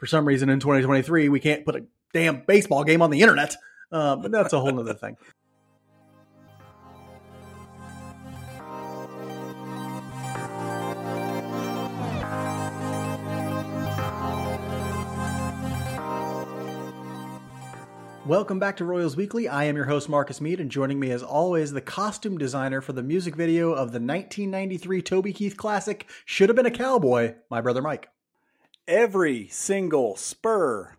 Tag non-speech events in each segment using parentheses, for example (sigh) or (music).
for some reason in 2023 we can't put a damn baseball game on the internet. Uh, but that's a whole other thing. (laughs) Welcome back to Royals Weekly. I am your host, Marcus Mead, and joining me as always, the costume designer for the music video of the 1993 Toby Keith classic, Should Have Been a Cowboy, my brother Mike. Every single spur,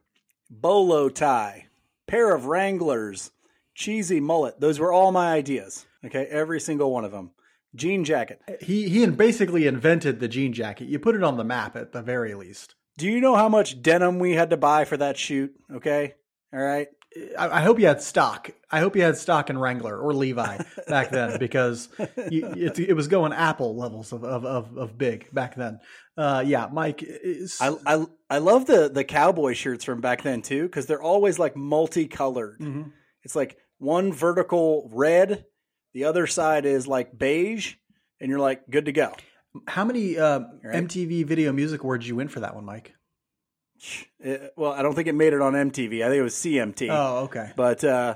bolo tie, pair of Wranglers, cheesy mullet, those were all my ideas. Okay, every single one of them. Jean jacket. He, he basically invented the jean jacket. You put it on the map at the very least. Do you know how much denim we had to buy for that shoot? Okay, all right. I, I hope you had stock. I hope you had stock in Wrangler or Levi back then (laughs) because you, it, it, was going Apple levels of, of, of, of big back then. Uh, yeah, Mike. Is... I, I I love the the cowboy shirts from back then too because they're always like multicolored. Mm-hmm. It's like one vertical red, the other side is like beige, and you're like good to go. How many uh, right? MTV Video Music Awards you win for that one, Mike? It, well, I don't think it made it on MTV. I think it was CMT. Oh, okay. But uh,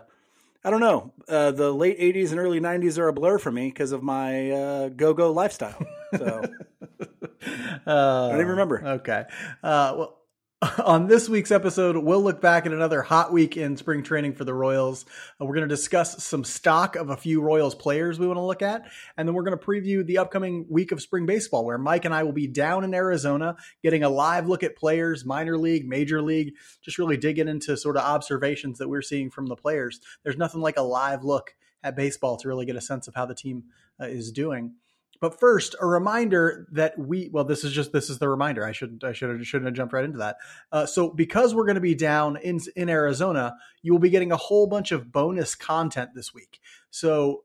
I don't know. Uh, the late '80s and early '90s are a blur for me because of my uh, go-go lifestyle. So (laughs) I don't even remember. Okay. Uh, well, (laughs) On this week's episode, we'll look back at another hot week in spring training for the Royals. Uh, we're going to discuss some stock of a few Royals players we want to look at, and then we're going to preview the upcoming week of spring baseball, where Mike and I will be down in Arizona getting a live look at players, minor league, major league, just really digging into sort of observations that we're seeing from the players. There's nothing like a live look at baseball to really get a sense of how the team uh, is doing. But first, a reminder that we well, this is just this is the reminder. I shouldn't I should have shouldn't have jumped right into that. Uh, so because we're going to be down in in Arizona, you will be getting a whole bunch of bonus content this week. So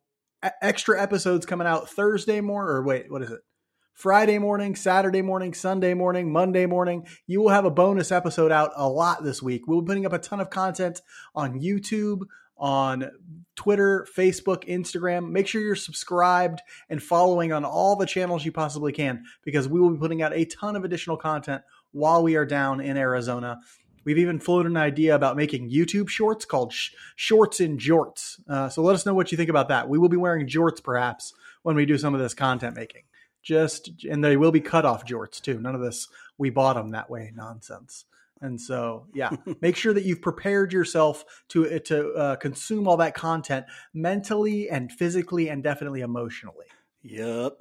extra episodes coming out Thursday morning or wait, what is it? Friday morning, Saturday morning, Sunday morning, Monday morning. You will have a bonus episode out a lot this week. We'll be putting up a ton of content on YouTube, on Twitter, Facebook, Instagram. Make sure you're subscribed and following on all the channels you possibly can because we will be putting out a ton of additional content while we are down in Arizona. We've even floated an idea about making YouTube shorts called sh- Shorts and Jorts. Uh, so let us know what you think about that. We will be wearing jorts perhaps when we do some of this content making. Just and they will be cut off jorts too. None of this we bought them that way nonsense. And so, yeah, (laughs) make sure that you've prepared yourself to to uh, consume all that content mentally and physically and definitely emotionally. Yep.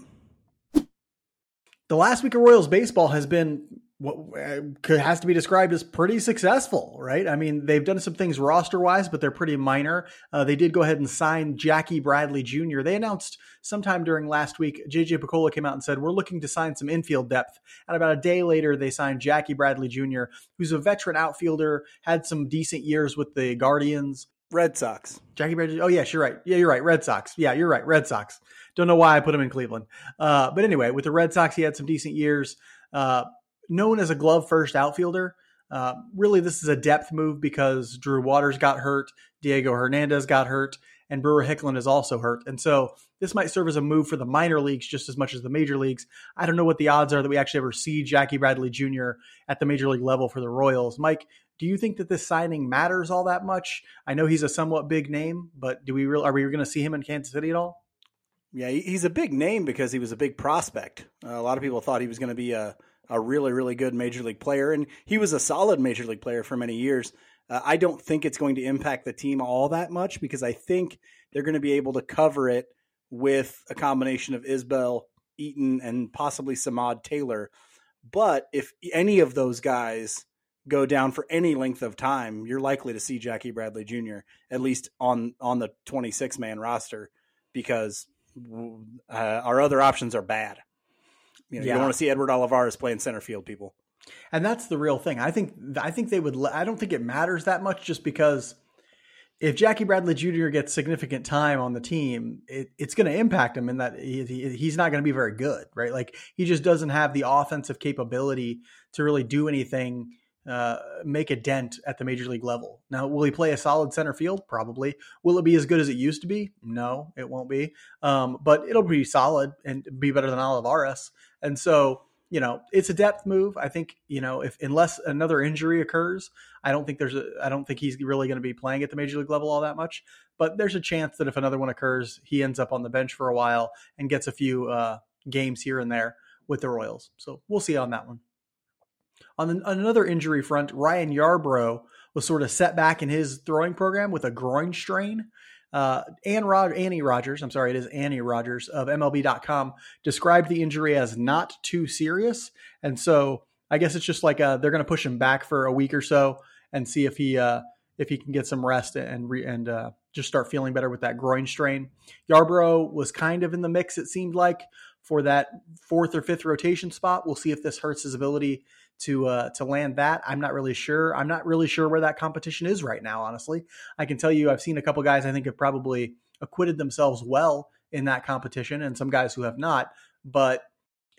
The last week of Royals baseball has been what uh, has to be described as pretty successful, right? I mean, they've done some things roster wise, but they're pretty minor. Uh, they did go ahead and sign Jackie Bradley Jr. They announced sometime during last week, JJ Picollo came out and said, We're looking to sign some infield depth. And about a day later, they signed Jackie Bradley Jr., who's a veteran outfielder, had some decent years with the Guardians. Red Sox. Jackie Bradley. Oh, yes, you're right. Yeah, you're right. Red Sox. Yeah, you're right. Red Sox. Don't know why I put him in Cleveland. Uh, but anyway, with the Red Sox, he had some decent years. Uh, known as a glove first outfielder. Uh, really, this is a depth move because Drew Waters got hurt, Diego Hernandez got hurt, and Brewer Hicklin is also hurt. And so this might serve as a move for the minor leagues just as much as the major leagues. I don't know what the odds are that we actually ever see Jackie Bradley Jr. at the major league level for the Royals. Mike, do you think that this signing matters all that much? I know he's a somewhat big name, but do we real are we going to see him in Kansas City at all? Yeah, he's a big name because he was a big prospect. Uh, a lot of people thought he was going to be a a really, really good major league player, and he was a solid major league player for many years. Uh, I don't think it's going to impact the team all that much because I think they're going to be able to cover it with a combination of Isbel, Eaton, and possibly Samad Taylor. But if any of those guys go down for any length of time, you're likely to see Jackie Bradley Jr. at least on on the 26 man roster because uh, our other options are bad. You, know, yeah. you don't want to see Edward Olivares playing center field, people. And that's the real thing. I think I think they would. I don't think it matters that much, just because if Jackie Bradley Jr. gets significant time on the team, it, it's going to impact him in that he, he, he's not going to be very good, right? Like he just doesn't have the offensive capability to really do anything, uh, make a dent at the major league level. Now, will he play a solid center field? Probably. Will it be as good as it used to be? No, it won't be. Um, but it'll be solid and be better than Olivares. And so you know, it's a depth move. I think, you know, if unless another injury occurs, I don't think there's a I don't think he's really going to be playing at the major league level all that much. But there's a chance that if another one occurs, he ends up on the bench for a while and gets a few uh, games here and there with the Royals. So we'll see on that one. On, on another injury front, Ryan Yarbrough was sort of set back in his throwing program with a groin strain. Uh, Ann Rod- Annie Rogers, I'm sorry, it is Annie Rogers of MLB.com, described the injury as not too serious. And so I guess it's just like uh, they're going to push him back for a week or so and see if he uh, if he can get some rest and re- and uh, just start feeling better with that groin strain. Yarbrough was kind of in the mix, it seemed like, for that fourth or fifth rotation spot. We'll see if this hurts his ability to uh, to land that. I'm not really sure. I'm not really sure where that competition is right now. Honestly, I can tell you I've seen a couple guys I think have probably acquitted themselves well in that competition, and some guys who have not. But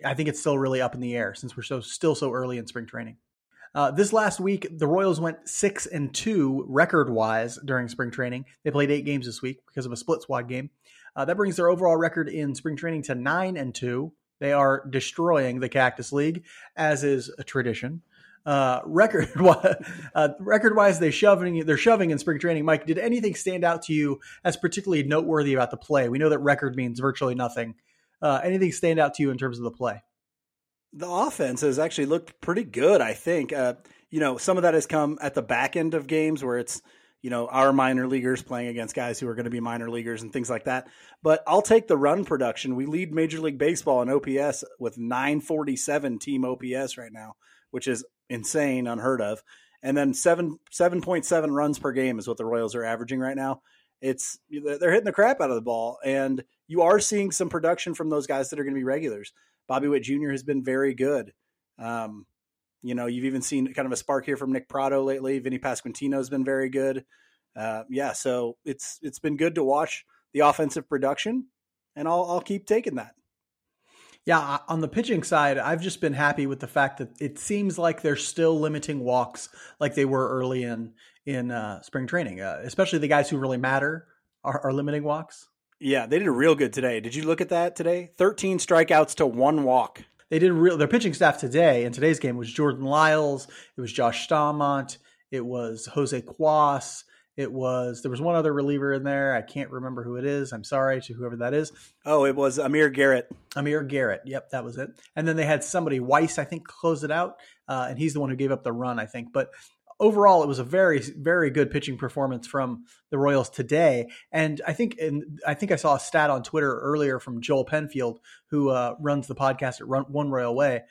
I think it's still really up in the air since we're so still so early in spring training. Uh, this last week, the Royals went six and two record wise during spring training. They played eight games this week because of a split squad game. Uh, that brings their overall record in spring training to nine and two. They are destroying the Cactus League, as is a tradition. Uh, record (laughs) uh, record wise, they shoving they're shoving in spring training. Mike, did anything stand out to you as particularly noteworthy about the play? We know that record means virtually nothing. Uh, anything stand out to you in terms of the play? The offense has actually looked pretty good. I think uh, you know some of that has come at the back end of games where it's you know, our minor leaguers playing against guys who are going to be minor leaguers and things like that. But I'll take the run production. We lead Major League Baseball in OPS with 947 team OPS right now, which is insane, unheard of. And then seven seven point seven runs per game is what the Royals are averaging right now. It's they're hitting the crap out of the ball, and you are seeing some production from those guys that are going to be regulars. Bobby Witt Jr. has been very good. Um, you know, you've even seen kind of a spark here from Nick Pratto lately. Vinny Pasquantino has been very good. Uh, yeah, so it's it's been good to watch the offensive production, and I'll I'll keep taking that. Yeah, on the pitching side, I've just been happy with the fact that it seems like they're still limiting walks like they were early in in uh, spring training, uh, especially the guys who really matter are, are limiting walks. Yeah, they did a real good today. Did you look at that today? Thirteen strikeouts to one walk they did real their pitching staff today in today's game was Jordan Lyles, it was Josh Staumont, it was Jose Cuas, it was there was one other reliever in there. I can't remember who it is. I'm sorry to whoever that is. Oh, it was Amir Garrett. Amir Garrett. Yep, that was it. And then they had somebody Weiss, I think, close it out, uh, and he's the one who gave up the run, I think. But overall, it was a very, very good pitching performance from the Royals today. And I think, and I think I saw a stat on Twitter earlier from Joel Penfield, who uh, runs the podcast at Run, One Royal Way,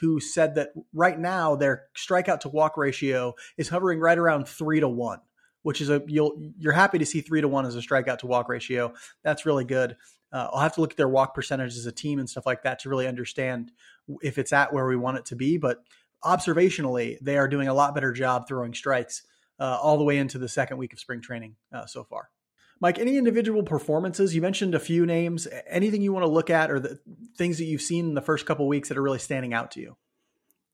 who said that right now their strikeout to walk ratio is hovering right around three to one. Which is a you'll you're happy to see three to one as a strikeout to walk ratio. That's really good. Uh, I'll have to look at their walk percentage as a team and stuff like that to really understand if it's at where we want it to be. But observationally, they are doing a lot better job throwing strikes uh, all the way into the second week of spring training uh, so far. Mike, any individual performances? You mentioned a few names. Anything you want to look at, or the things that you've seen in the first couple weeks that are really standing out to you?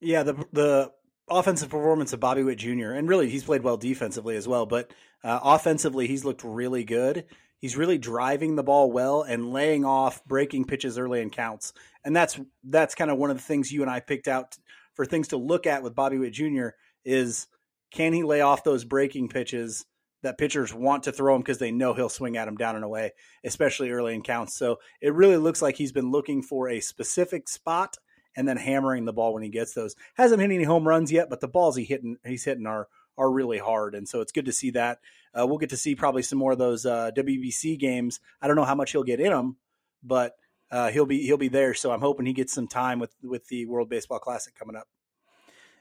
Yeah, the the offensive performance of Bobby Witt Jr. and really he's played well defensively as well, but uh, offensively he's looked really good. He's really driving the ball well and laying off breaking pitches early in counts, and that's that's kind of one of the things you and I picked out for things to look at with Bobby Witt Jr. is can he lay off those breaking pitches that pitchers want to throw him because they know he'll swing at him down and away, especially early in counts. So it really looks like he's been looking for a specific spot and then hammering the ball when he gets those. Hasn't hit any home runs yet, but the balls he hitting he's hitting are are really hard, and so it's good to see that. Uh, we'll get to see probably some more of those uh, WBC games. I don't know how much he'll get in them, but uh, he'll be he'll be there. So I'm hoping he gets some time with with the World Baseball Classic coming up.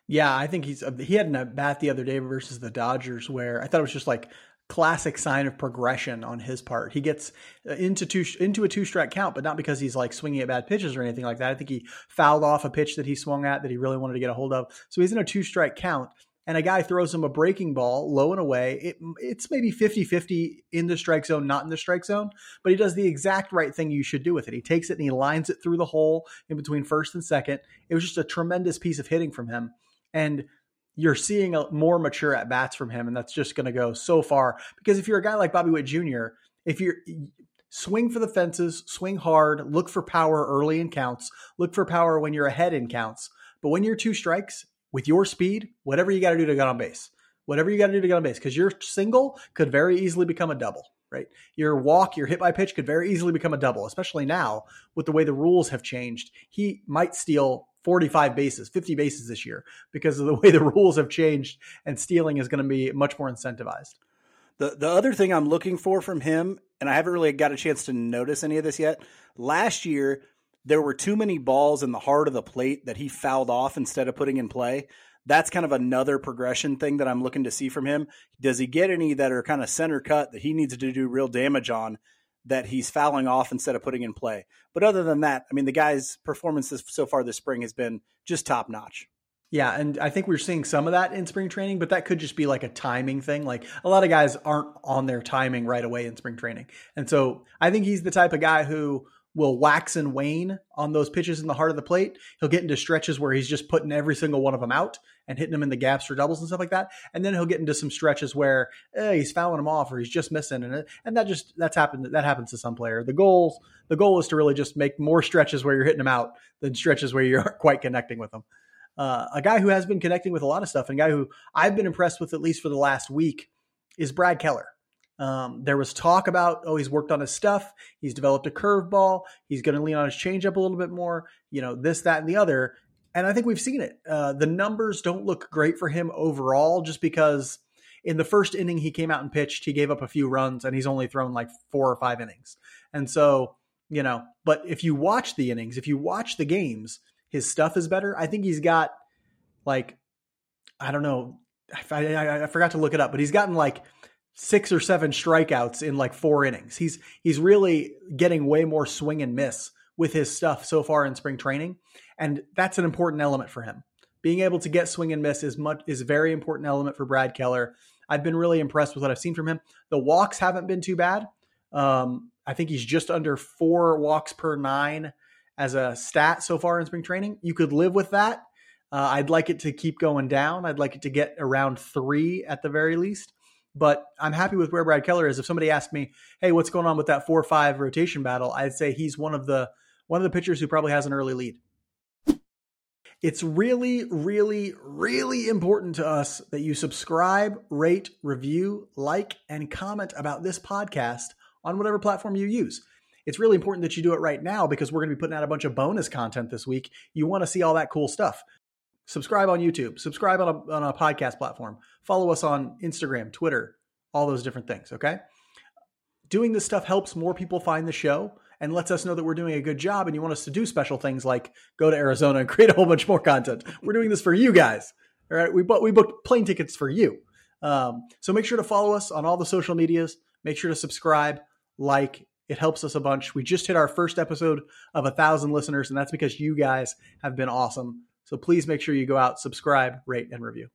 Yeah, I think he's he had a bat the other day versus the Dodgers where I thought it was just like classic sign of progression on his part. He gets uh, into two into a two strike count, but not because he's like swinging at bad pitches or anything like that. I think he fouled off a pitch that he swung at that he really wanted to get a hold of. So he's in a two strike count and a guy throws him a breaking ball low and away, it, it's maybe 50 50 in the strike zone, not in the strike zone, but he does the exact right thing you should do with it. He takes it and he lines it through the hole in between first and second. It was just a tremendous piece of hitting from him. And you're seeing a more mature at bats from him, and that's just going to go so far. Because if you're a guy like Bobby Witt Jr., if you're swing for the fences, swing hard, look for power early in counts, look for power when you're ahead in counts. But when you're two strikes with your speed, whatever you got to do to get on base, whatever you got to do to get on base, because your single could very easily become a double, right? Your walk, your hit by pitch could very easily become a double, especially now with the way the rules have changed. He might steal 45 bases, 50 bases this year because of the (laughs) way the rules have changed and stealing is going to be much more incentivized. The the other thing I'm looking for from him, and I haven't really got a chance to notice any of this yet. Last year, there were too many balls in the heart of the plate that he fouled off instead of putting in play. That's kind of another progression thing that I'm looking to see from him. Does he get any that are kind of center cut that he needs to do real damage on that he's fouling off instead of putting in play? But other than that, I mean, the guy's performances so far this spring has been just top notch. Yeah, and I think we're seeing some of that in spring training, but that could just be like a timing thing. Like a lot of guys aren't on their timing right away in spring training. And so I think he's the type of guy who will wax and wane on those pitches in the heart of the plate. He'll get into stretches where he's just putting every single one of them out and hitting them in the gaps for doubles and stuff like that. And then he'll get into some stretches where eh, he's fouling them off or he's just missing and and that just that's happened that happens to some player. The goal the goal is to really just make more stretches where you're hitting them out than stretches where you (laughs) aren't quite connecting with them uh, a guy who has been connecting with a lot of stuff and a guy who I've been impressed with at least for the last week is Brad Keller. Um, there was talk about, oh, he's worked on his stuff. He's developed a curveball. He's going to lean on his changeup a little bit more, you know, this, that, and the other. And I think we've seen it. Uh, the numbers don't look great for him overall, just because in the first inning he came out and pitched, he gave up a few runs and he's only thrown like four or five innings. And so, you know, but if you watch the innings, if you watch the games, his stuff is better. I think he's got like I don't know. I, I, I, forgot to look it up, but he's gotten like six or seven strikeouts in like four innings. He's he's really getting way more swing and miss with his stuff so far in spring training, and that's an important element for him. Being able to get swing and miss is much is a very important element for Brad Keller. I've been really impressed with what I've seen from him. The walks haven't been too bad. Um, I think he's just under four walks per nine as a stat so far in spring training. You could live with that. Uh, I'd like it to keep going down. I'd like it to get around three at the very least. But I'm happy with where Brad Keller is. If somebody asked me, "Hey, what's going on with that four-five rotation battle?" I'd say he's one of the one of the pitchers who probably has an early lead. It's really, really, really important to us that you subscribe, rate, review, like, and comment about this podcast on whatever platform you use it's really important that you do it right now because we're going to be putting out a bunch of bonus content this week. You want to see all that cool stuff. Subscribe on YouTube, subscribe on a, on a podcast platform, follow us on Instagram, Twitter, all those different things. Okay. Doing this stuff helps more people find the show and lets us know that we're doing a good job and you want us to do special things like go to Arizona and (laughs) create a whole bunch more content. We're doing this for you guys. All right. We, we booked plane tickets for you. Um, so make sure to follow us on all the social medias. Make sure to subscribe, like, it helps us a bunch. We just hit our first episode of a thousand listeners, and that's because you guys have been awesome. So please make sure you go out, subscribe, rate, and review.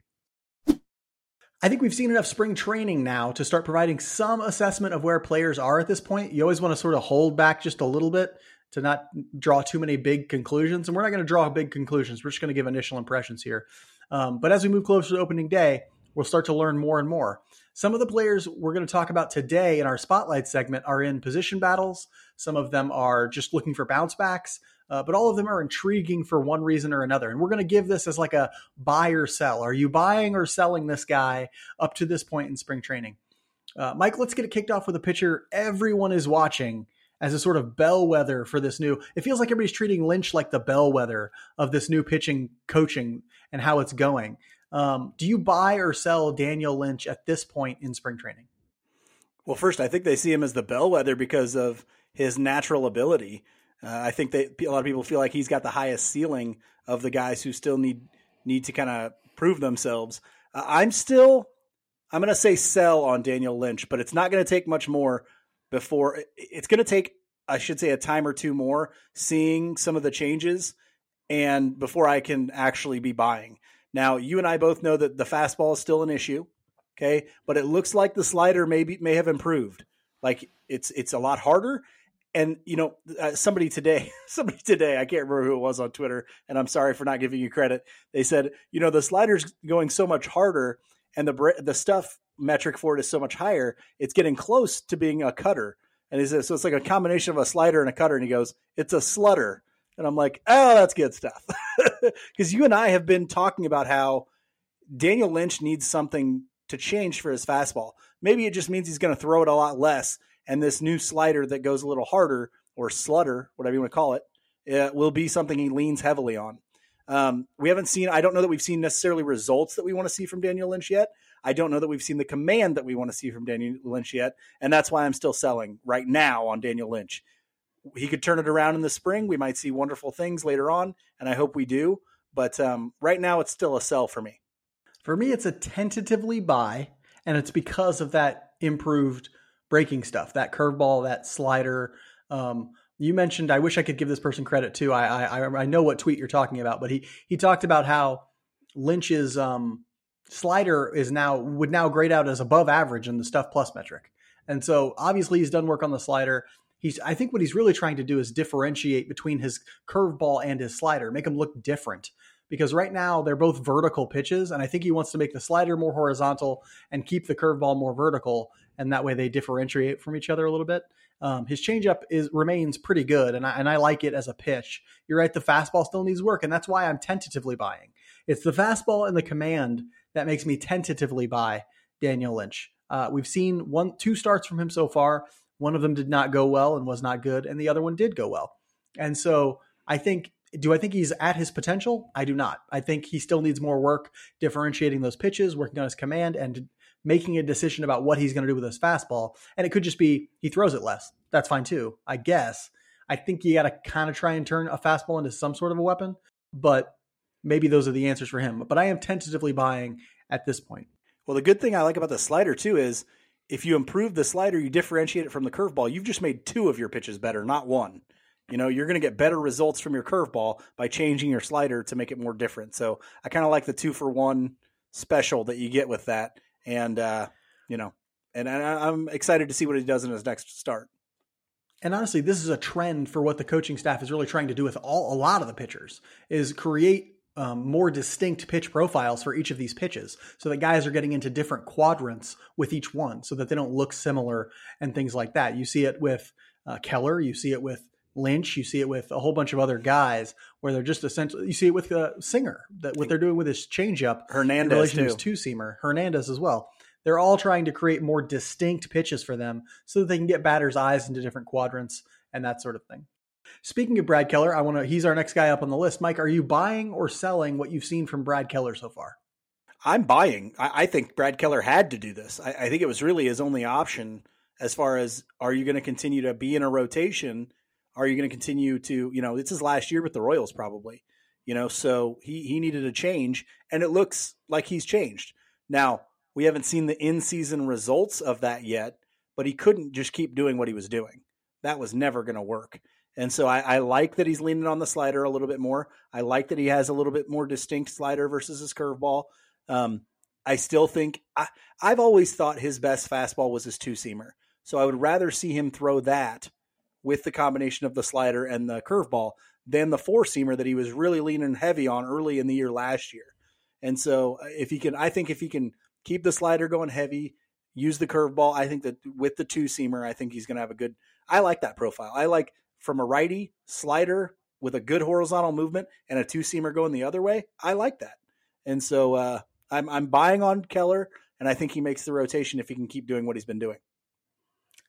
I think we've seen enough spring training now to start providing some assessment of where players are at this point. You always want to sort of hold back just a little bit to not draw too many big conclusions. And we're not going to draw big conclusions. We're just going to give initial impressions here. Um, but as we move closer to opening day, we'll start to learn more and more. Some of the players we're going to talk about today in our spotlight segment are in position battles. Some of them are just looking for bounce backs, uh, but all of them are intriguing for one reason or another. And we're going to give this as like a buy or sell. Are you buying or selling this guy up to this point in spring training? Uh, Mike, let's get it kicked off with a pitcher everyone is watching as a sort of bellwether for this new. It feels like everybody's treating Lynch like the bellwether of this new pitching coaching and how it's going. Um, do you buy or sell Daniel Lynch at this point in spring training? Well, first, I think they see him as the bellwether because of his natural ability. Uh, I think that a lot of people feel like he's got the highest ceiling of the guys who still need need to kind of prove themselves. Uh, I'm still, I'm going to say sell on Daniel Lynch, but it's not going to take much more before it's going to take, I should say, a time or two more seeing some of the changes, and before I can actually be buying. Now, you and I both know that the fastball is still an issue, okay? But it looks like the slider maybe may have improved. Like it's it's a lot harder. And you know, uh, somebody today, (laughs) somebody today, I can't remember who it was on Twitter, and I'm sorry for not giving you credit. They said, you know, the slider's going so much harder, and the the stuff metric for it is so much higher. It's getting close to being a cutter. And he says, so it's like a combination of a slider and a cutter. And he goes, it's a slutter. And I'm like, oh, that's good stuff. (laughs) Because you and I have been talking about how Daniel Lynch needs something to change for his fastball. Maybe it just means he's going to throw it a lot less. And this new slider that goes a little harder or slutter, whatever you want to call it, it will be something he leans heavily on. Um, we haven't seen, I don't know that we've seen necessarily results that we want to see from Daniel Lynch yet. I don't know that we've seen the command that we want to see from Daniel Lynch yet. And that's why I'm still selling right now on Daniel Lynch. He could turn it around in the spring. We might see wonderful things later on, and I hope we do. But um, right now, it's still a sell for me. For me, it's a tentatively buy, and it's because of that improved breaking stuff, that curveball, that slider. Um, you mentioned, I wish I could give this person credit too. I, I I know what tweet you're talking about, but he he talked about how Lynch's um, slider is now would now grade out as above average in the stuff plus metric, and so obviously he's done work on the slider. He's I think what he's really trying to do is differentiate between his curveball and his slider, make them look different because right now they're both vertical pitches, and I think he wants to make the slider more horizontal and keep the curveball more vertical, and that way they differentiate from each other a little bit. Um, his changeup is remains pretty good, and I, and I like it as a pitch. You're right, the fastball still needs work, and that's why I'm tentatively buying. It's the fastball and the command that makes me tentatively buy Daniel Lynch. Uh, we've seen one, two starts from him so far. One of them did not go well and was not good, and the other one did go well. And so I think do I think he's at his potential? I do not. I think he still needs more work differentiating those pitches, working on his command, and making a decision about what he's going to do with his fastball. And it could just be he throws it less. That's fine too, I guess. I think you got to kind of try and turn a fastball into some sort of a weapon, but maybe those are the answers for him. But I am tentatively buying at this point. Well, the good thing I like about the slider too is if you improve the slider, you differentiate it from the curveball. You've just made two of your pitches better, not one. You know, you're going to get better results from your curveball by changing your slider to make it more different. So I kind of like the two for one special that you get with that. And, uh, you know, and I'm excited to see what he does in his next start. And honestly, this is a trend for what the coaching staff is really trying to do with all a lot of the pitchers is create um, more distinct pitch profiles for each of these pitches so that guys are getting into different quadrants with each one so that they don't look similar and things like that. You see it with uh, Keller, you see it with Lynch. You see it with a whole bunch of other guys where they're just essentially. You see it with the Singer that what they're doing with his changeup. Hernandez too. two seamer. Hernandez as well. They're all trying to create more distinct pitches for them so that they can get batters' eyes into different quadrants and that sort of thing. Speaking of Brad Keller, I want to. He's our next guy up on the list. Mike, are you buying or selling what you've seen from Brad Keller so far? I'm buying. I, I think Brad Keller had to do this. I, I think it was really his only option as far as are you going to continue to be in a rotation are you going to continue to, you know, it's his last year with the Royals probably, you know, so he, he needed a change and it looks like he's changed. Now, we haven't seen the in season results of that yet, but he couldn't just keep doing what he was doing. That was never going to work. And so I, I, like that he's leaning on the slider a little bit more. I like that he has a little bit more distinct slider versus his curveball. Um, I still think I, I've always thought his best fastball was his two seamer. So I would rather see him throw that with the combination of the slider and the curveball than the four seamer that he was really leaning heavy on early in the year last year. And so uh, if he can, I think if he can keep the slider going heavy, use the curveball, I think that with the two seamer, I think he's going to have a good. I like that profile. I like from a righty slider with a good horizontal movement and a two seamer going the other way. I like that. And so uh, I'm I'm buying on Keller, and I think he makes the rotation if he can keep doing what he's been doing.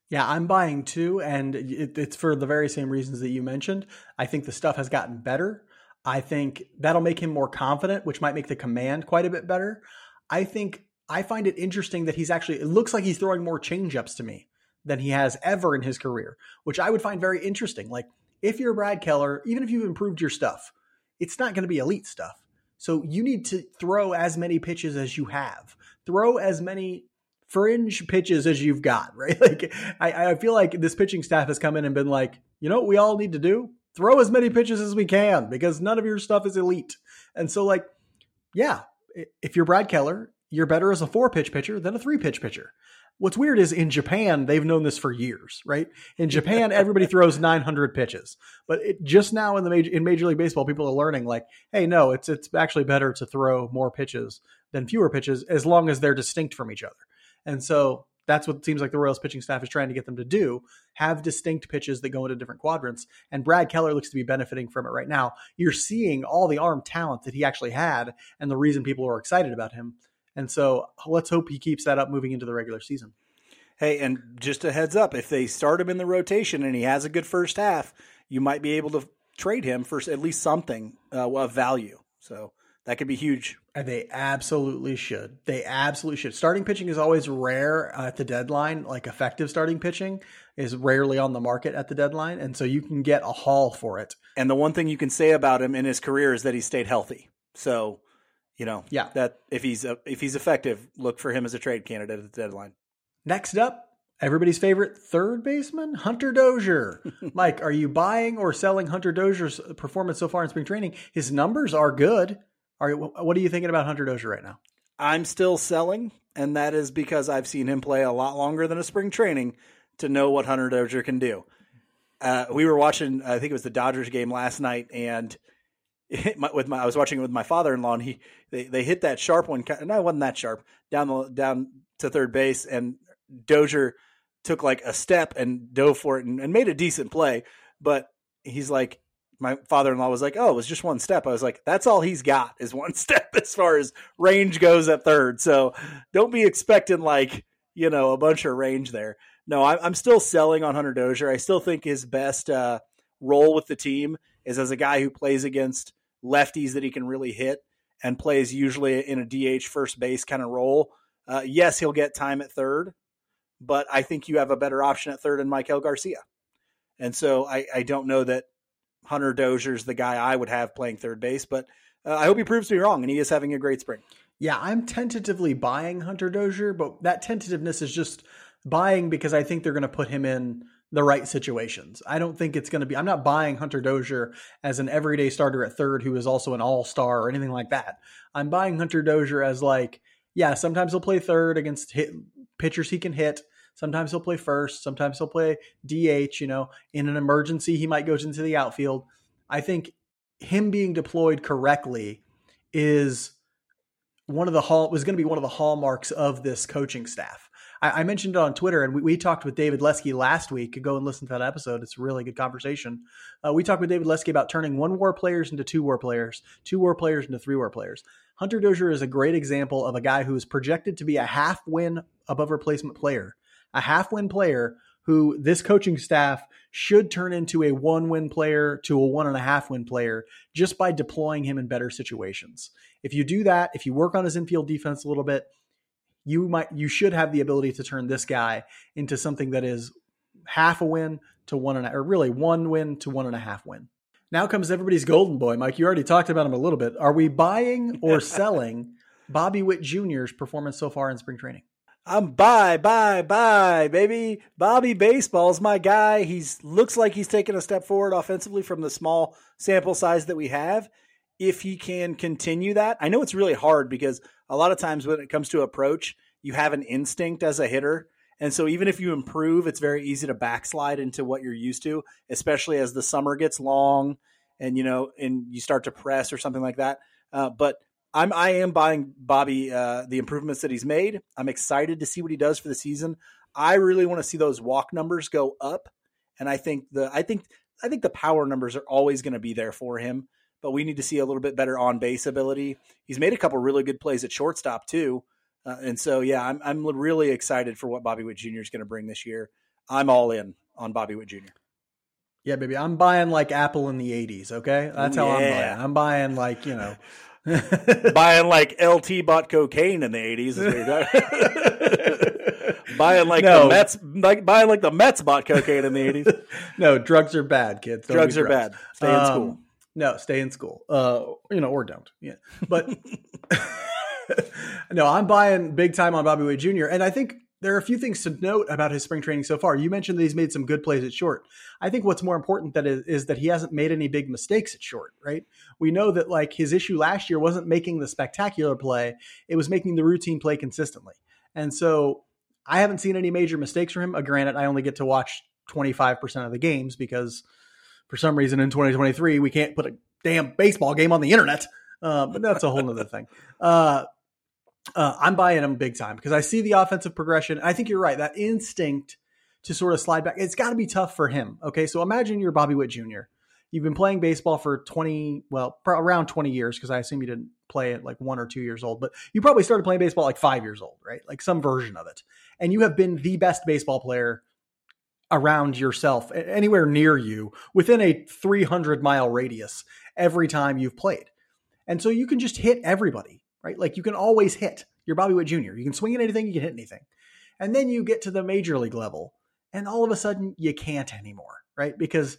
Yeah, I'm buying too, and it, it's for the very same reasons that you mentioned. I think the stuff has gotten better. I think that'll make him more confident, which might make the command quite a bit better. I think I find it interesting that he's actually, it looks like he's throwing more changeups to me than he has ever in his career, which I would find very interesting. Like, if you're Brad Keller, even if you've improved your stuff, it's not going to be elite stuff. So you need to throw as many pitches as you have. Throw as many fringe pitches as you've got, (laughs) right? Like I, I feel like this pitching staff has come in and been like, you know what we all need to do? Throw as many pitches as we can because none of your stuff is elite. And so like, yeah, if you're Brad Keller, you're better as a four pitch pitcher than a three pitch pitcher. What's weird is in Japan, they've known this for years, right? In Japan, everybody throws 900 pitches, but it, just now in the major, in Major League Baseball, people are learning like, hey, no, it's it's actually better to throw more pitches than fewer pitches as long as they're distinct from each other. And so that's what it seems like the Royals pitching staff is trying to get them to do have distinct pitches that go into different quadrants. And Brad Keller looks to be benefiting from it right now. You're seeing all the arm talent that he actually had and the reason people are excited about him. And so let's hope he keeps that up moving into the regular season. Hey, and just a heads up if they start him in the rotation and he has a good first half, you might be able to trade him for at least something uh, of value. So that could be huge. And they absolutely should. They absolutely should. Starting pitching is always rare at the deadline. Like effective starting pitching is rarely on the market at the deadline, and so you can get a haul for it. And the one thing you can say about him in his career is that he stayed healthy. So, you know, yeah, that if he's uh, if he's effective, look for him as a trade candidate at the deadline. Next up, everybody's favorite third baseman, Hunter Dozier. (laughs) Mike, are you buying or selling Hunter Dozier's performance so far in spring training? His numbers are good. Are you, what are you thinking about Hunter Dozier right now? I'm still selling, and that is because I've seen him play a lot longer than a spring training to know what Hunter Dozier can do. Uh, we were watching, I think it was the Dodgers game last night, and (laughs) my, with my I was watching it with my father in law, and he they, they hit that sharp one. and I wasn't that sharp down the down to third base, and Dozier took like a step and dove for it and, and made a decent play. But he's like, my father-in-law was like, "Oh, it was just one step." I was like, "That's all he's got is one (laughs) step as far as range goes at third." So don't be expecting like you know a bunch of range there. No, I'm still selling on Hunter Dozier. I still think his best uh, role with the team is as a guy who plays against lefties that he can really hit and plays usually in a DH first base kind of role. Uh, yes, he'll get time at third, but I think you have a better option at third in Maikel Garcia. And so I, I don't know that Hunter Dozier's the guy I would have playing third base, but uh, I hope he proves me wrong and he is having a great spring. Yeah, I'm tentatively buying Hunter Dozier, but that tentativeness is just buying because I think they're going to put him in the right situations. I don't think it's going to be. I'm not buying Hunter Dozier as an everyday starter at third who is also an all star or anything like that. I'm buying Hunter Dozier as like, yeah, sometimes he'll play third against hit, pitchers he can hit. Sometimes he'll play first. Sometimes he'll play DH. You know, in an emergency, he might go into the outfield. I think him being deployed correctly is one of the hall was going to be one of the hallmarks of this coaching staff. I, I mentioned it on Twitter, and we, we, talked with David Lesky last week. Go and listen to that episode; it's a really good conversation. Uh, we talked with David Lesky about turning one WAR players into two WAR players, two WAR players into three WAR players. Hunter Dozier is a great example of a guy who is projected to be a half win above replacement player a half win player who this coaching staff should turn into a one win player to a one and a half win player just by deploying him in better situations. If you do that, if you work on his infield defense a little bit, you might you should have the ability to turn this guy into something that is half a win to one and a, or really one win to one and a half win. Now comes everybody's golden boy, Mike. You already talked about him a little bit. Are we buying or (laughs) selling Bobby Witt Jr.'s performance so far in spring training? I'm bye, bye, bye, baby. Bobby Baseball's my guy. He's looks like he's taken a step forward offensively from the small sample size that we have. If he can continue that, I know it's really hard because a lot of times when it comes to approach, you have an instinct as a hitter. And so even if you improve, it's very easy to backslide into what you're used to, especially as the summer gets long and you know, and you start to press or something like that. Uh, but I'm I am buying Bobby uh, the improvements that he's made. I'm excited to see what he does for the season. I really want to see those walk numbers go up, and I think the I think I think the power numbers are always going to be there for him. But we need to see a little bit better on base ability. He's made a couple really good plays at shortstop too, uh, and so yeah, I'm I'm really excited for what Bobby Witt Jr. is going to bring this year. I'm all in on Bobby Witt Jr. Yeah, baby, I'm buying like Apple in the '80s. Okay, that's how yeah. I'm buying. I'm buying like you know. (laughs) buying like LT bought cocaine in the eighties. (laughs) buying like no. the Mets, like buying like the Mets bought cocaine in the eighties. (laughs) no, drugs are bad, kids. Don't drugs are drugs. bad. Stay in school. Um, no, stay in school. Uh, you know, or don't. Yeah, but no, I'm buying big time on Bobby Witt Jr. And I think there are a few things to note about his spring training so far. You mentioned that he's made some good plays at short. I think what's more important that is, is, that he hasn't made any big mistakes at short, right? We know that like his issue last year wasn't making the spectacular play, it was making the routine play consistently. And so I haven't seen any major mistakes from him. Uh, granted, I only get to watch 25% of the games because for some reason in 2023 we can't put a damn baseball game on the internet. Uh, but that's a whole other thing. Uh, Uh, I'm buying him big time because I see the offensive progression. I think you're right. That instinct to sort of slide back, it's got to be tough for him. Okay, so imagine you're Bobby Witt Jr. You've been playing baseball for 20, well, around 20 years because I assume you didn't play at like one or two years old, but you probably started playing baseball like five years old, right? Like some version of it. And you have been the best baseball player around yourself, anywhere near you, within a 300 mile radius every time you've played. And so you can just hit everybody, right? Like you can always hit. You're Bobby Witt Jr. You can swing at anything, you can hit anything. And then you get to the major league level, and all of a sudden you can't anymore, right? Because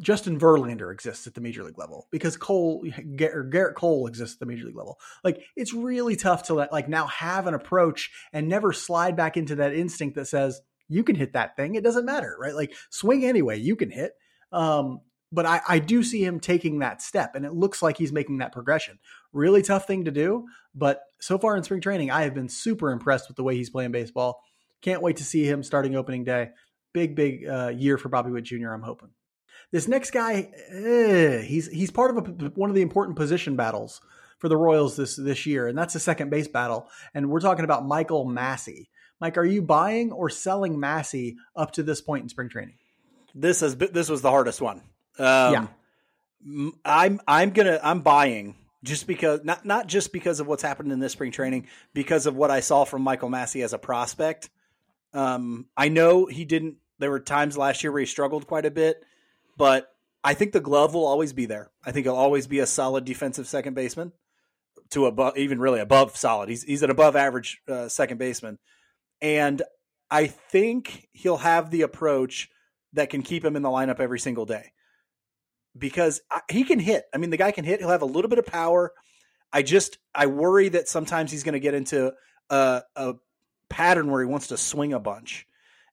Justin Verlander exists at the major league level because Cole Gerrit Cole exists at the major league level. Like it's really tough to let like now have an approach and never slide back into that instinct that says you can hit that thing. It doesn't matter, right? Like swing anyway, you can hit. Um, but I, I do see him taking that step, and it looks like he's making that progression. Really tough thing to do, but so far in spring training, I have been super impressed with the way he's playing baseball. Can't wait to see him starting opening day. Big, big uh, year for Bobby Witt Jr. I'm hoping. This next guy, eh, he's he's part of a, one of the important position battles for the Royals this this year, and that's the second base battle. And we're talking about Michael Massey. Mike, are you buying or selling Massey up to this point in spring training? This has this was the hardest one. Um, yeah, I'm I'm gonna I'm buying just because not not just because of what's happened in this spring training, because of what I saw from Michael Massey as a prospect. Um, I know he didn't. There were times last year where he struggled quite a bit but I think the glove will always be there. I think he'll always be a solid defensive second baseman to above, even really above solid. He's he's an above average uh, second baseman, and I think he'll have the approach that can keep him in the lineup every single day because he can hit. I mean, the guy can hit. He'll have a little bit of power. I just I worry that sometimes he's going to get into a, a pattern where he wants to swing a bunch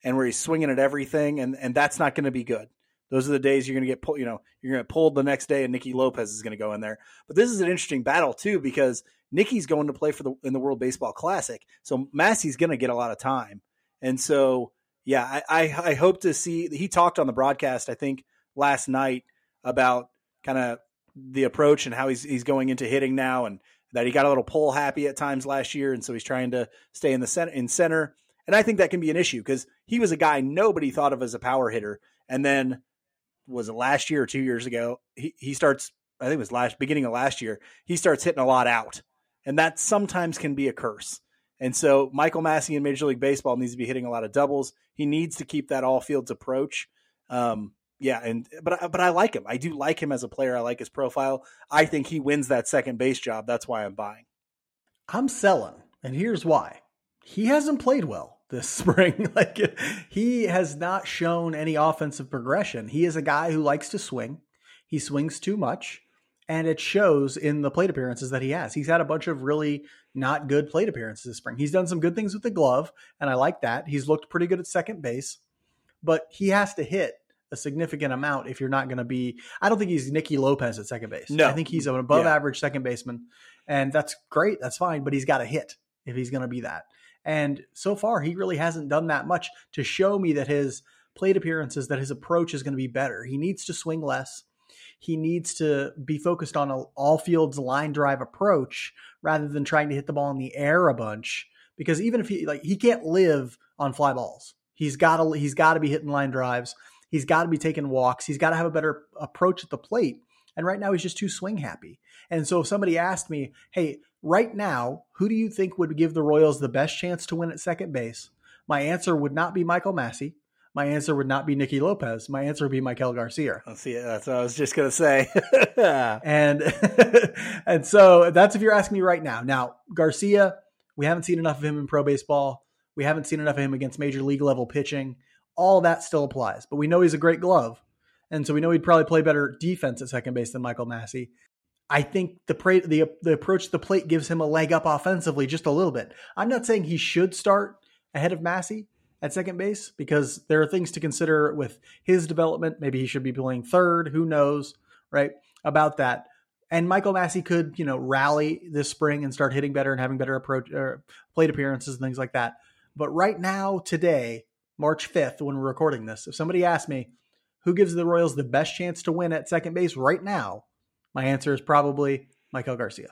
and where he's swinging at everything, and and that's not going to be good. Those are the days you're going to get pulled. You know, you're going to pulled the next day, and Nicky Lopez is going to go in there. But this is an interesting battle too because Nicky's going to play for the in the World Baseball Classic, so Massey's going to get a lot of time. And so, yeah, I, I, I hope to see. He talked on the broadcast, I think, last night about kind of the approach and how he's he's going into hitting now, and that he got a little pull happy at times last year, and so he's trying to stay in the center in center. And I think that can be an issue because he was a guy nobody thought of as a power hitter, and then was it last year or two years ago? He he starts I think it was last beginning of last year. He starts hitting a lot out, and that sometimes can be a curse. And so Michael Massey in Major League Baseball needs to be hitting a lot of doubles. He needs to keep that all fields approach. Um, yeah, and but but I like him. I do like him as a player. I like his profile. I think he wins that second base job. That's why I'm buying. I'm selling, and here's why. He hasn't played well this (laughs) spring. like he has not shown any offensive progression. He is a guy who likes to swing. He swings too much, and it shows in the plate appearances that he has. He's had a bunch of really not good plate appearances this spring. He's done some good things with the glove, and I like that. He's looked pretty good at second base, but he has to hit a significant amount if you're not going to be. I don't think he's Nicky Lopez at second base. No, I think he's an above yeah. average second baseman, and that's great. That's fine, but he's got to hit if he's going to be that. And so far, he really hasn't done that much to show me that his plate appearances, that his approach is going to be better. He needs to swing less. He needs to be focused on an all fields line drive approach rather than trying to hit the ball in the air a bunch. Because even if he like he can't live on fly balls, he's got to he's got to be hitting line drives. He's got to be taking walks. He's got to have a better approach at the plate. And right now, he's just too swing happy. And so if somebody asked me, hey, right now, who do you think would give the Royals the best chance to win at second base? My answer would not be Michael Massey. My answer would not be Nicky Lopez. My answer would be Maikel Garcia. Let's see, that's what I was just going to say. (laughs) and (laughs) and so that's if you're asking me right now. Now, Garcia, we haven't seen enough of him in pro baseball. We haven't seen enough of him against major league level pitching. All that still applies, but we know he's a great glove. And so we know he'd probably play better defense at second base than Michael Massey. I think the the the approach to the plate gives him a leg up offensively just a little bit. I'm not saying he should start ahead of Massey at second base because there are things to consider with his development. Maybe he should be playing third. Who knows, right? About that. And Michael Massey could, you know, rally this spring and start hitting better and having better approach or plate appearances and things like that. But right now, today, March 5th, when we're recording this, if somebody asked me who gives the Royals the best chance to win at second base right now, my answer is probably Maikel Garcia.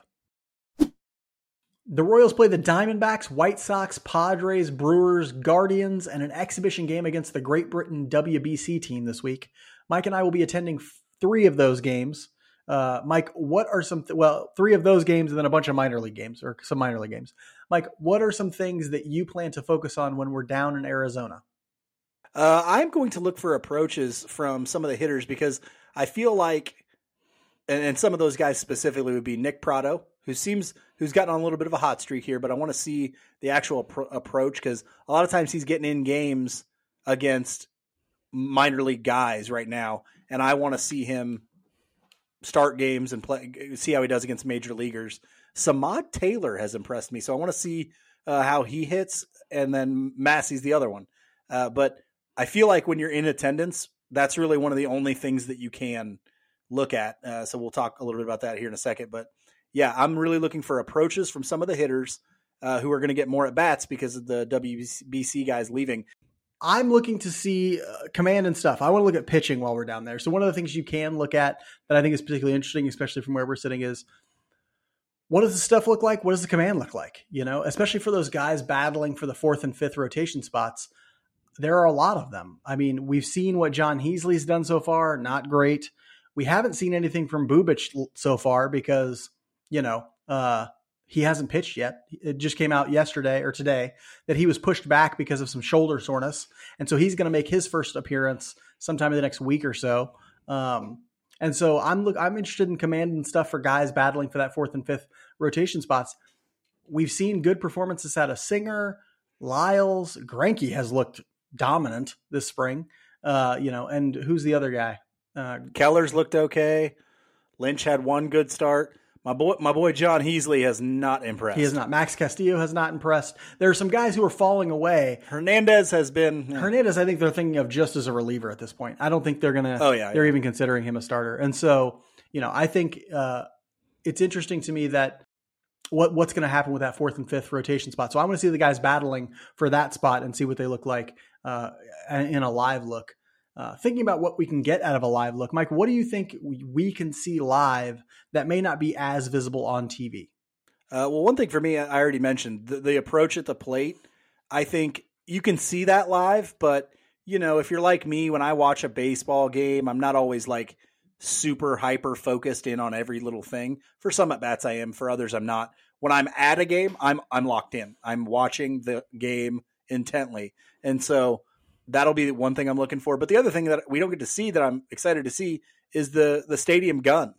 The Royals play the Diamondbacks, White Sox, Padres, Brewers, Guardians, and an exhibition game against the Great Britain WBC team this week. Mike and I will be attending three of those games. Uh, Mike, what are some, th- well, three of those games and then a bunch of minor league games or some minor league games. Mike, what are some things that you plan to focus on when we're down in Arizona? Uh, I'm going to look for approaches from some of the hitters because I feel like, and, and some of those guys specifically would be Nick Pratto, who seems who's gotten on a little bit of a hot streak here, but I want to see the actual pro- approach because a lot of times he's getting in games against minor league guys right now, and I want to see him start games and play, see how he does against major leaguers. Samad Taylor has impressed me, so I want to see uh, how he hits, and then Massey's the other one. Uh, but I feel like when you're in attendance, that's really one of the only things that you can look at. Uh, so we'll talk a little bit about that here in a second. But yeah, I'm really looking for approaches from some of the hitters uh, who are going to get more at bats because of the WBC guys leaving. I'm looking to see uh, command and stuff. I want to look at pitching while we're down there. So one of the things you can look at that I think is particularly interesting, especially from where we're sitting, is what does the stuff look like? What does the command look like? You know, especially for those guys battling for the fourth and fifth rotation spots. There are a lot of them. I mean, we've seen what John Heasley's done so far, not great. We haven't seen anything from Bubic so far because, you know, uh, he hasn't pitched yet. It just came out yesterday or today that he was pushed back because of some shoulder soreness, and so he's going to make his first appearance sometime in the next week or so. Um, and so I'm look I'm interested in command and stuff for guys battling for that fourth and fifth rotation spots. We've seen good performances out of Singer, Lyles, Greinke has looked dominant this spring. Uh, you know, and who's the other guy? Uh, Keller's looked okay. Lynch had one good start. My boy, my boy John Heasley has not impressed. He has not. Max Castillo has not impressed. There are some guys who are falling away. Hernandez has been. Yeah. Hernandez, I think they're thinking of just as a reliever at this point. I don't think they're gonna. Oh yeah, they're yeah. even considering him a starter. And so, you know, I think uh, it's interesting to me that what what's going to happen with that fourth and fifth rotation spot. So I want to see the guys battling for that spot and see what they look like uh, in a live look. Uh, thinking about what we can get out of a live look, Mike, what do you think we can see live that may not be as visible on TV? Uh, well, one thing for me, I already mentioned the, the, approach at the plate. I think you can see that live, but you know, if you're like me, when I watch a baseball game, I'm not always like super hyper focused in on every little thing. For some at bats, I am. For others, I'm not. When I'm at a game, I'm I'm locked in. I'm watching the game intently, and so that'll be one thing I'm looking for. But the other thing that we don't get to see that I'm excited to see is the the stadium gun.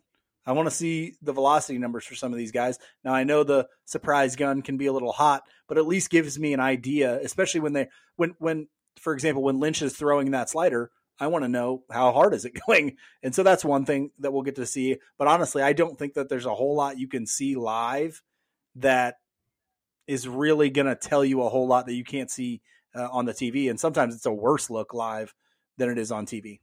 I want to see the velocity numbers for some of these guys. Now I know the surprise gun can be a little hot, but at least gives me an idea, especially when they when when for example when Lynch is throwing that slider, I want to know how hard is it (laughs) going. And so that's one thing that we'll get to see. But honestly, I don't think that there's a whole lot you can see live that is really going to tell you a whole lot that you can't see uh, on the TV, and sometimes it's a worse look live than it is on TV.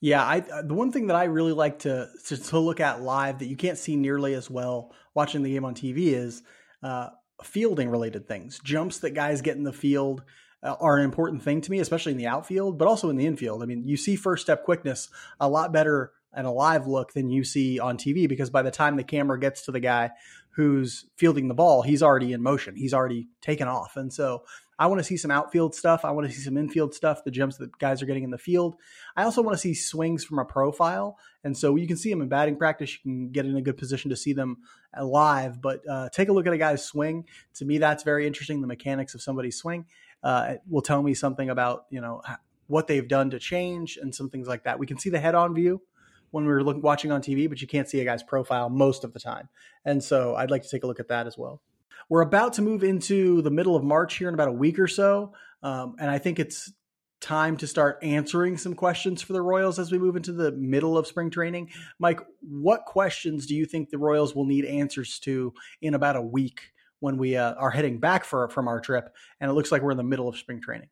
Yeah, I uh, the one thing that I really like to, to, to look at live that you can't see nearly as well watching the game on TV is uh, fielding related things. Jumps that guys get in the field are an important thing to me, especially in the outfield, but also in the infield. I mean, you see first step quickness a lot better and a live look than you see on TV because by the time the camera gets to the guy who's fielding the ball, he's already in motion. He's already taken off. And so I want to see some outfield stuff. I want to see some infield stuff, the jumps that guys are getting in the field. I also want to see swings from a profile. And so you can see them in batting practice. You can get in a good position to see them live, but uh, take a look at a guy's swing. To me, that's very interesting. The mechanics of somebody's swing uh, will tell me something about, you know, what they've done to change and some things like that. We can see the head on view when we are looking, watching on TV, but you can't see a guy's profile most of the time. And so I'd like to take a look at that as well. We're about to move into the middle of March here in about a week or so. Um, and I think it's time to start answering some questions for the Royals as we move into the middle of spring training. Mike, what questions do you think the Royals will need answers to in about a week when we uh, are heading back for, from our trip? And it looks like we're in the middle of spring training.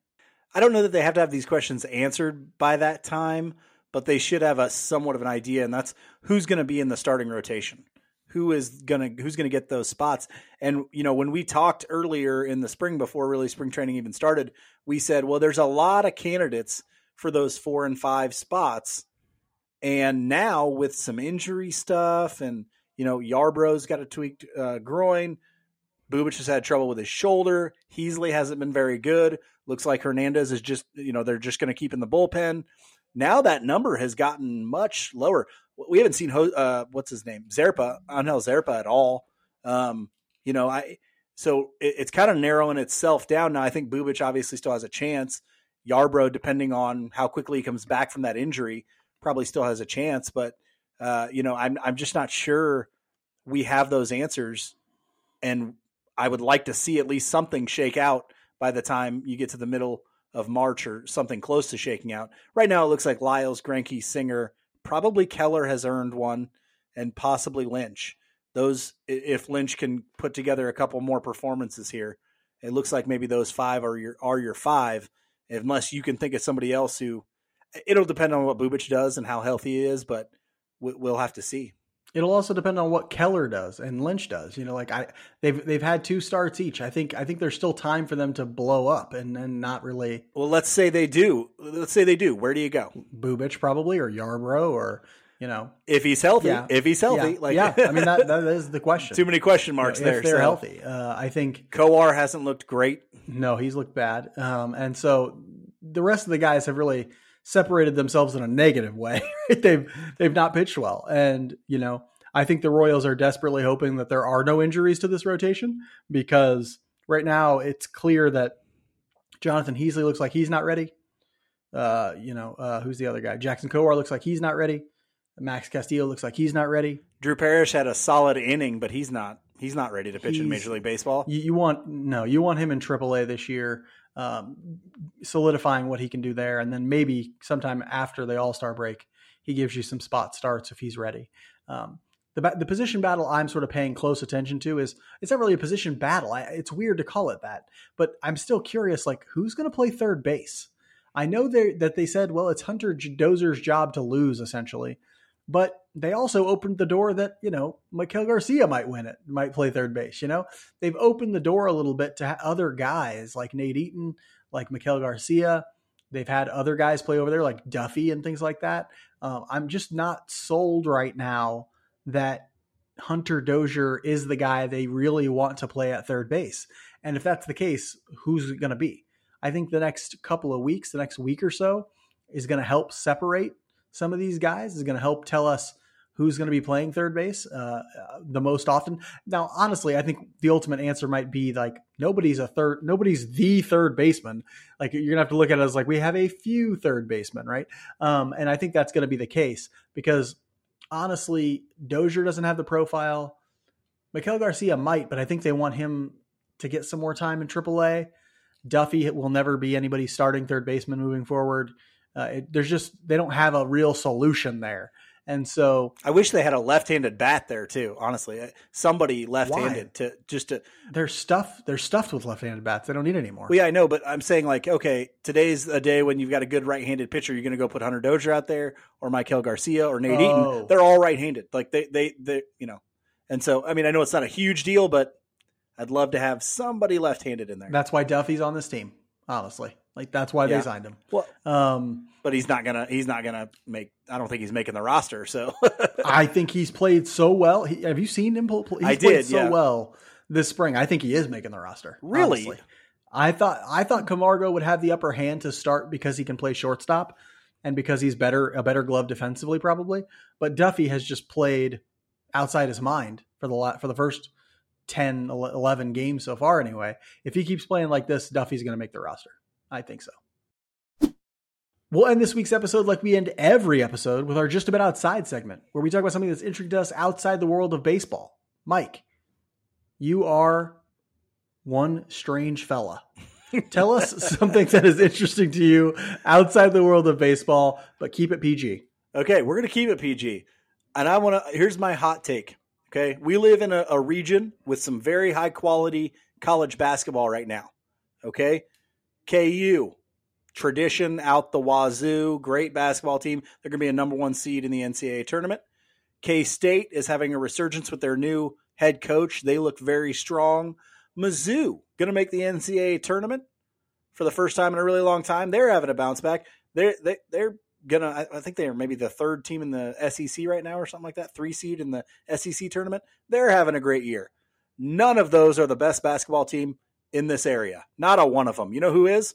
I don't know that they have to have these questions answered by that time, but they should have a somewhat of an idea, and that's who's going to be in the starting rotation who is gonna who's gonna get those spots. And you know, when we talked earlier in the spring before really spring training even started, we said, well, there's a lot of candidates for those four and five spots. And now with some injury stuff and you know, Yarbrough's got a tweaked uh, groin. Bubic has had trouble with his shoulder. Heasley hasn't been very good. Looks like Hernandez is just, you know, they're just going to keep in the bullpen. Now that number has gotten much lower. We haven't seen, uh, what's his name? Zerpa, Angel Zerpa at all. Um, you know, I, so it, it's kind of narrowing itself down. Now, I think Bubic obviously still has a chance. Yarbrough, depending on how quickly he comes back from that injury, probably still has a chance. But, uh, you know, I'm, I'm just not sure we have those answers. And I would like to see at least something shake out by the time you get to the middle of March or something close to shaking out. Right now, it looks like Lyles, Greinke, Singer, probably Keller has earned one, and possibly Lynch. Those, if Lynch can put together a couple more performances here, it looks like maybe those five are your are your five. Unless you can think of somebody else who, it'll depend on what Bubic does and how healthy he is, but we'll have to see. It'll also depend on what Keller does and Lynch does. You know, like I they've they've had two starts each. I think I think there's still time for them to blow up and, and not really Well, let's say they do. Let's say they do. Where do you go? Bubic probably or Yarbrough or you know if he's healthy. Yeah. If he's healthy, yeah. like yeah, I mean that (laughs) that is the question. Too many question marks you know, there. If they're so. healthy, uh, I think Kowar hasn't looked great. No, he's looked bad, um, and so the rest of the guys have really separated themselves in a negative way. (laughs) they've they've not pitched well, and you know I think the Royals are desperately hoping that there are no injuries to this rotation because right now it's clear that Jonathan Heasley looks like he's not ready. Uh, you know, uh, who's the other guy? Jackson Kowar looks like he's not ready. Max Castillo looks like he's not ready. Drew Parrish had a solid inning, but he's not. He's not ready to pitch He's- in Major League Baseball. You, you want no, you want him in AAA this year, um, solidifying what he can do there, and then maybe sometime after the All Star break, he gives you some spot starts if he's ready. Um, the the position battle I'm sort of paying close attention to is it's not really a position battle. I, it's weird to call it that, but I'm still curious. Like, who's going to play third base? I know that they said, well, it's Hunter Dozier's job to lose essentially, but they also opened the door that you know Miguel Garcia might win it, might play third base. You know, they've opened the door a little bit to other guys like Nate Eaton, like Miguel Garcia. They've had other guys play over there like Duffy and things like that. Um, I'm just not sold right now that Hunter Dozier is the guy they really want to play at third base. And if that's the case, who's it going to be? I think the next couple of weeks, the next week or so, is going to help separate some of these guys. Is going to help tell us who's going to be playing third base uh, the most often. Now, honestly, I think the ultimate answer might be like nobody's a third, nobody's the third baseman. Like you're gonna have to look at it as like we have a few third basemen, right? Um, and I think that's going to be the case because honestly, Dozier doesn't have the profile. Miguel Garcia might, but I think they want him to get some more time in AAA. Duffy will never be anybody's starting third baseman moving forward. Uh, it, there's just they don't have a real solution there, and so I wish they had a left-handed bat there too. Honestly, Uh, somebody left-handed to just to. they're stuffed. They're stuffed with left-handed bats. They don't need any more. Well, yeah, I know, but I'm saying like, okay, today's a day when you've got a good right-handed pitcher. You're going to go put Hunter Dozier out there, or Maikel Garcia, or Nate Oh. Eaton. They're all right-handed. Like they, they, they, you know. And so, I mean, I know it's not a huge deal, but I'd love to have somebody left-handed in there. That's why Duffy's on this team. Honestly, like that's why Yeah. they signed him. well, Um, but he's not gonna. He's not gonna make. I don't think he's making the roster. So (laughs) I think he's played so well. He, have you seen him play? He's I played did, so yeah. well this spring. I think he is making the roster. Really? honestly. I thought I thought Camargo would have the upper hand to start because he can play shortstop and because he's better a better glove defensively probably. But Duffy has just played outside his mind for the la- for the first 10 11 games so far anyway. If he keeps playing like this, Duffy's going to make the roster. I think so. We'll end this week's episode like we end every episode with our Just About Outside segment, where we talk about something that's intrigued us outside the world of baseball. Mike, you are one strange fella. (laughs) Tell us something that is interesting to you outside the world of baseball, but keep it PG. Okay, we're gonna keep it PG, and I want to. Here's my hot take. Okay, we live in a, a region with some very high quality college basketball right now. Okay, KU tradition out the wazoo, great basketball team. They're gonna be a number one seed in the NCAA tournament. K State is having a resurgence with their new head coach. They look very strong. Mizzou gonna make the NCAA tournament for the first time in a really long time. They're having a bounce back. They're they, they're gonna. I- I think they are maybe the third team in the SEC right now, or something like that. Three seed in the SEC tournament. They're having a great year. None of those are the best basketball team in this area. Not a one of them. You know who is?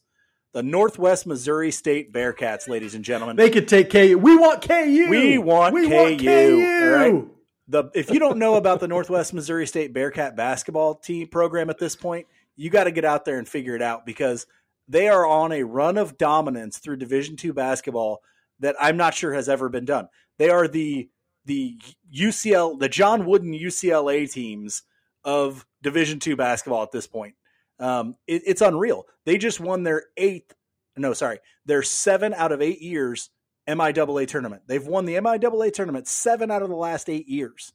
The Northwest Missouri State Bearcats, ladies and gentlemen. They could take KU. We want KU. We want we KU. Want KU. Right? The if you don't know about the Northwest Missouri State Bearcat basketball team program at this point, you got to get out there and figure it out because they are on a run of dominance through Division two basketball that I'm not sure has ever been done. They are the the UCL the John Wooden UCLA teams of Division two basketball at this point. Um, it, it's unreal. They just won their eighth, no, sorry, their seven out of eight years MIAA tournament. They've won the MIAA tournament seven out of the last eight years.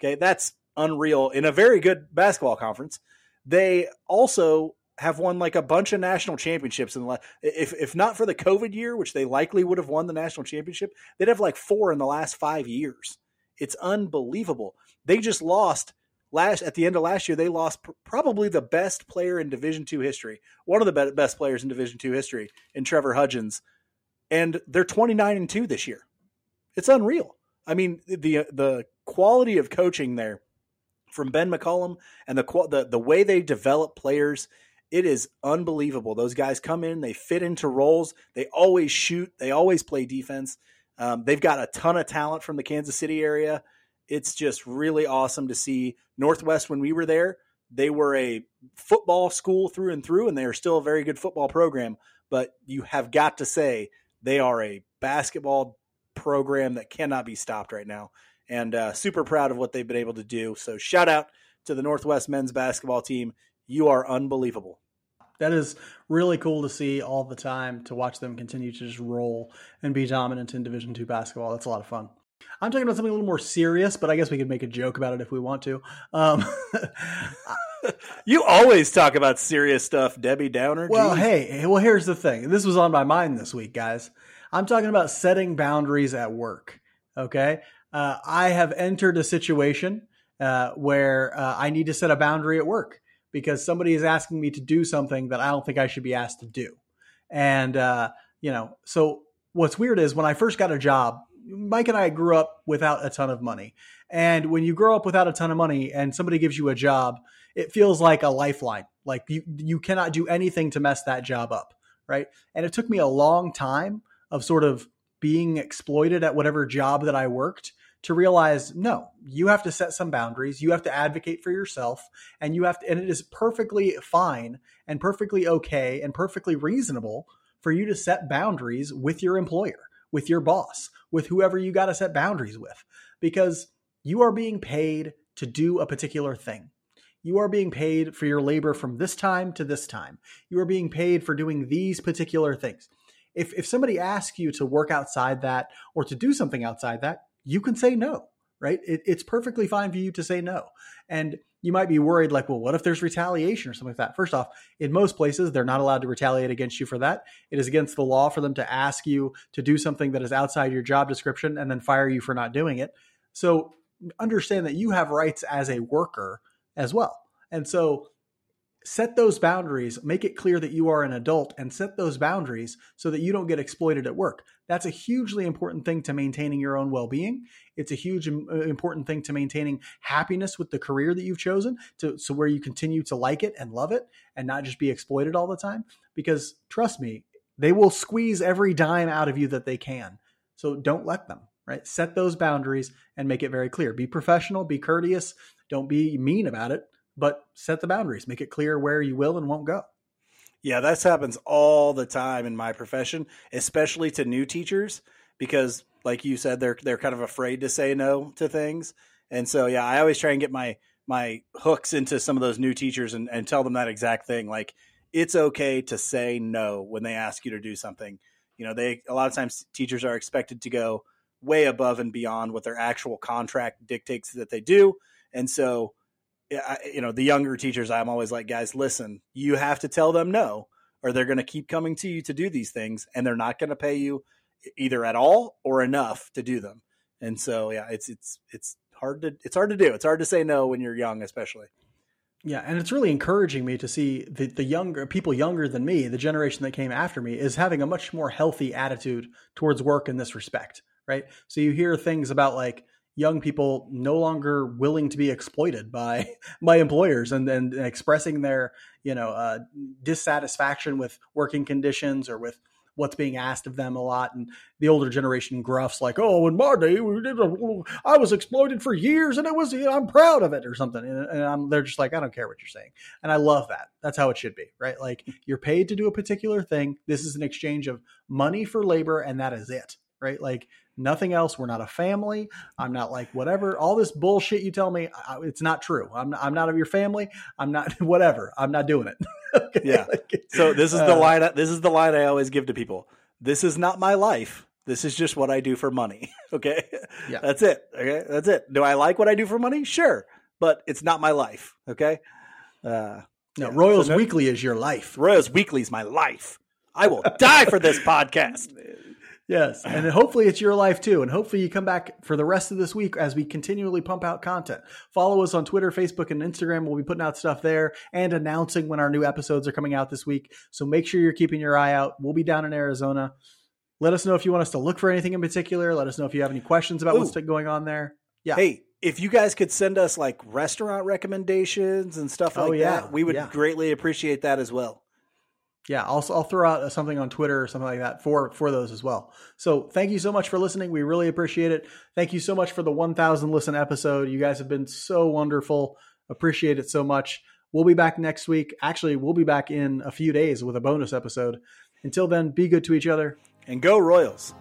Okay, that's unreal in a very good basketball conference. They also have won like a bunch of national championships in the last. If if not for the COVID year, which they likely would have won the national championship, they'd have like four in the last five years. It's unbelievable. They just lost last at the end of last year. They lost pr- probably the best player in Division two history, one of the be- best players in Division two history, in Trevor Hudgens, and they're twenty nine and two this year. It's unreal. I mean the the quality of coaching there from Ben McCollum and the the the way they develop players it is unbelievable. Those guys come in, they fit into roles, they always shoot, they always play defense. Um, they've got a ton of talent from the Kansas City area. It's just really awesome to see Northwest when we were there. They were a football school through and through, and they are still a very good football program. But you have got to say they are a basketball program that cannot be stopped right now. And uh, super proud of what they've been able to do. So shout out to the Northwest men's basketball team. You are unbelievable that is really cool to see all the time to watch them continue to just roll and be dominant in division two basketball that's a lot of fun i'm talking about something a little more serious but i guess we could make a joke about it if we want to. Um, (laughs) you always talk about serious stuff debbie downer well hey well here's the thing. This was on my mind this week guys. I'm talking about setting boundaries at work okay? Uh, i have entered a situation uh, where uh, i need to set a boundary at work because somebody is asking me to do something that I don't think I should be asked to do. And, uh, you know, so what's weird is when I first got a job, Mike and I grew up without a ton of money. And when you grow up without a ton of money and somebody gives you a job, it feels like a lifeline. Like you, you cannot do anything to mess that job up. Right. And it took me a long time of sort of being exploited at whatever job that I worked to realize no, you have to set some boundaries, you have to advocate for yourself, and you have to, and it is perfectly fine and perfectly okay and perfectly reasonable for you to set boundaries with your employer, with your boss, with whoever you got to set boundaries with, because you are being paid to do a particular thing. You are being paid for your labor from this time to this time. You are being paid for doing these particular things. If, if somebody asks you to work outside that or to do something outside that, you can say no, right? It, it's perfectly fine for you to say no. And you might be worried, like, well, what if there's retaliation or something like that? First off, in most places, they're not allowed to retaliate against you for that. It is against the law for them to ask you to do something that is outside your job description and then fire you for not doing it. So understand that you have rights as a worker as well. And so set those boundaries, make it clear that you are an adult and set those boundaries so that you don't get exploited at work. That's a hugely important thing to maintaining your own well-being. It's a huge uh, important thing to maintaining happiness with the career that you've chosen to so where you continue to like it and love it and not just be exploited all the time because trust me, they will squeeze every dime out of you that they can. So don't let them, right? Set those boundaries and make it very clear. Be professional, be courteous, don't be mean about it but set the boundaries, make it clear where you will and won't go. Yeah, that happens all the time in my profession, especially to new teachers, because like you said, they're they're kind of afraid to say no to things. And so yeah, I always try and get my my hooks into some of those new teachers and, and tell them that exact thing. Like it's okay to say no when they ask you to do something. You know, they a lot of times teachers are expected to go way above and beyond what their actual contract dictates that they do. And so you know, the younger teachers, I'm always like, guys, listen, you have to tell them no, or they're going to keep coming to you to do these things, and they're not going to pay you either at all or enough to do them. And so, yeah, it's it's it's hard to it's hard to do. It's hard to say no when you're young, especially. Yeah, and it's really encouraging me to see the, the younger people younger than me, the generation that came after me, is having a much more healthy attitude towards work in this respect, right? So you hear things about like young people no longer willing to be exploited by (laughs) by employers and and expressing their you know uh, dissatisfaction with working conditions or with what's being asked of them a lot. And the older generation gruffs like oh in my day we did a, i was exploited for years and it was you know, i'm proud of it or something. And, and they're just like i don't care what you're saying. And i love that. That's how it should be right? Like you're paid to do a particular thing. This is an exchange of money for labor and that is it right? Like nothing else. We're not a family. I'm not like whatever. All this bullshit you tell me I, it's not true. I'm not, I'm not of your family. I'm not (laughs) whatever. I'm not doing it. (laughs) Okay? yeah. Like, so this is the uh, line this is the line i always give to people. This is not my life. This is just what i do for money. (laughs) Okay? Yeah. That's it. Okay? That's it. Do i like what i do for money? Sure. But it's not my life. Okay? Uh no, yeah. Royals so no, Weekly is your life. Royals Weekly is my life. I will die for this podcast. Yes, and (sighs) hopefully it's your life too. And hopefully you come back for the rest of this week as we continually pump out content. Follow us on Twitter, Facebook, and Instagram. We'll be putting out stuff there and announcing when our new episodes are coming out this week. So make sure you're keeping your eye out. We'll be down in Arizona. Let us know if you want us to look for anything in particular. Let us know if you have any questions about Ooh. what's going on there. Yeah. Hey, if you guys could send us like restaurant recommendations and stuff oh, like oh, yeah. that, we would yeah. greatly appreciate that as well yeah, I'll I'll throw out uh, something on Twitter or something like that for for those as well. So thank you so much for listening. We really appreciate it. Thank you so much for the 1,000 listen episode. You guys have been so wonderful. Appreciate it so much. We'll be back next week. Actually, we'll be back in a few days with a bonus episode. Until then, be good to each other and go Royals.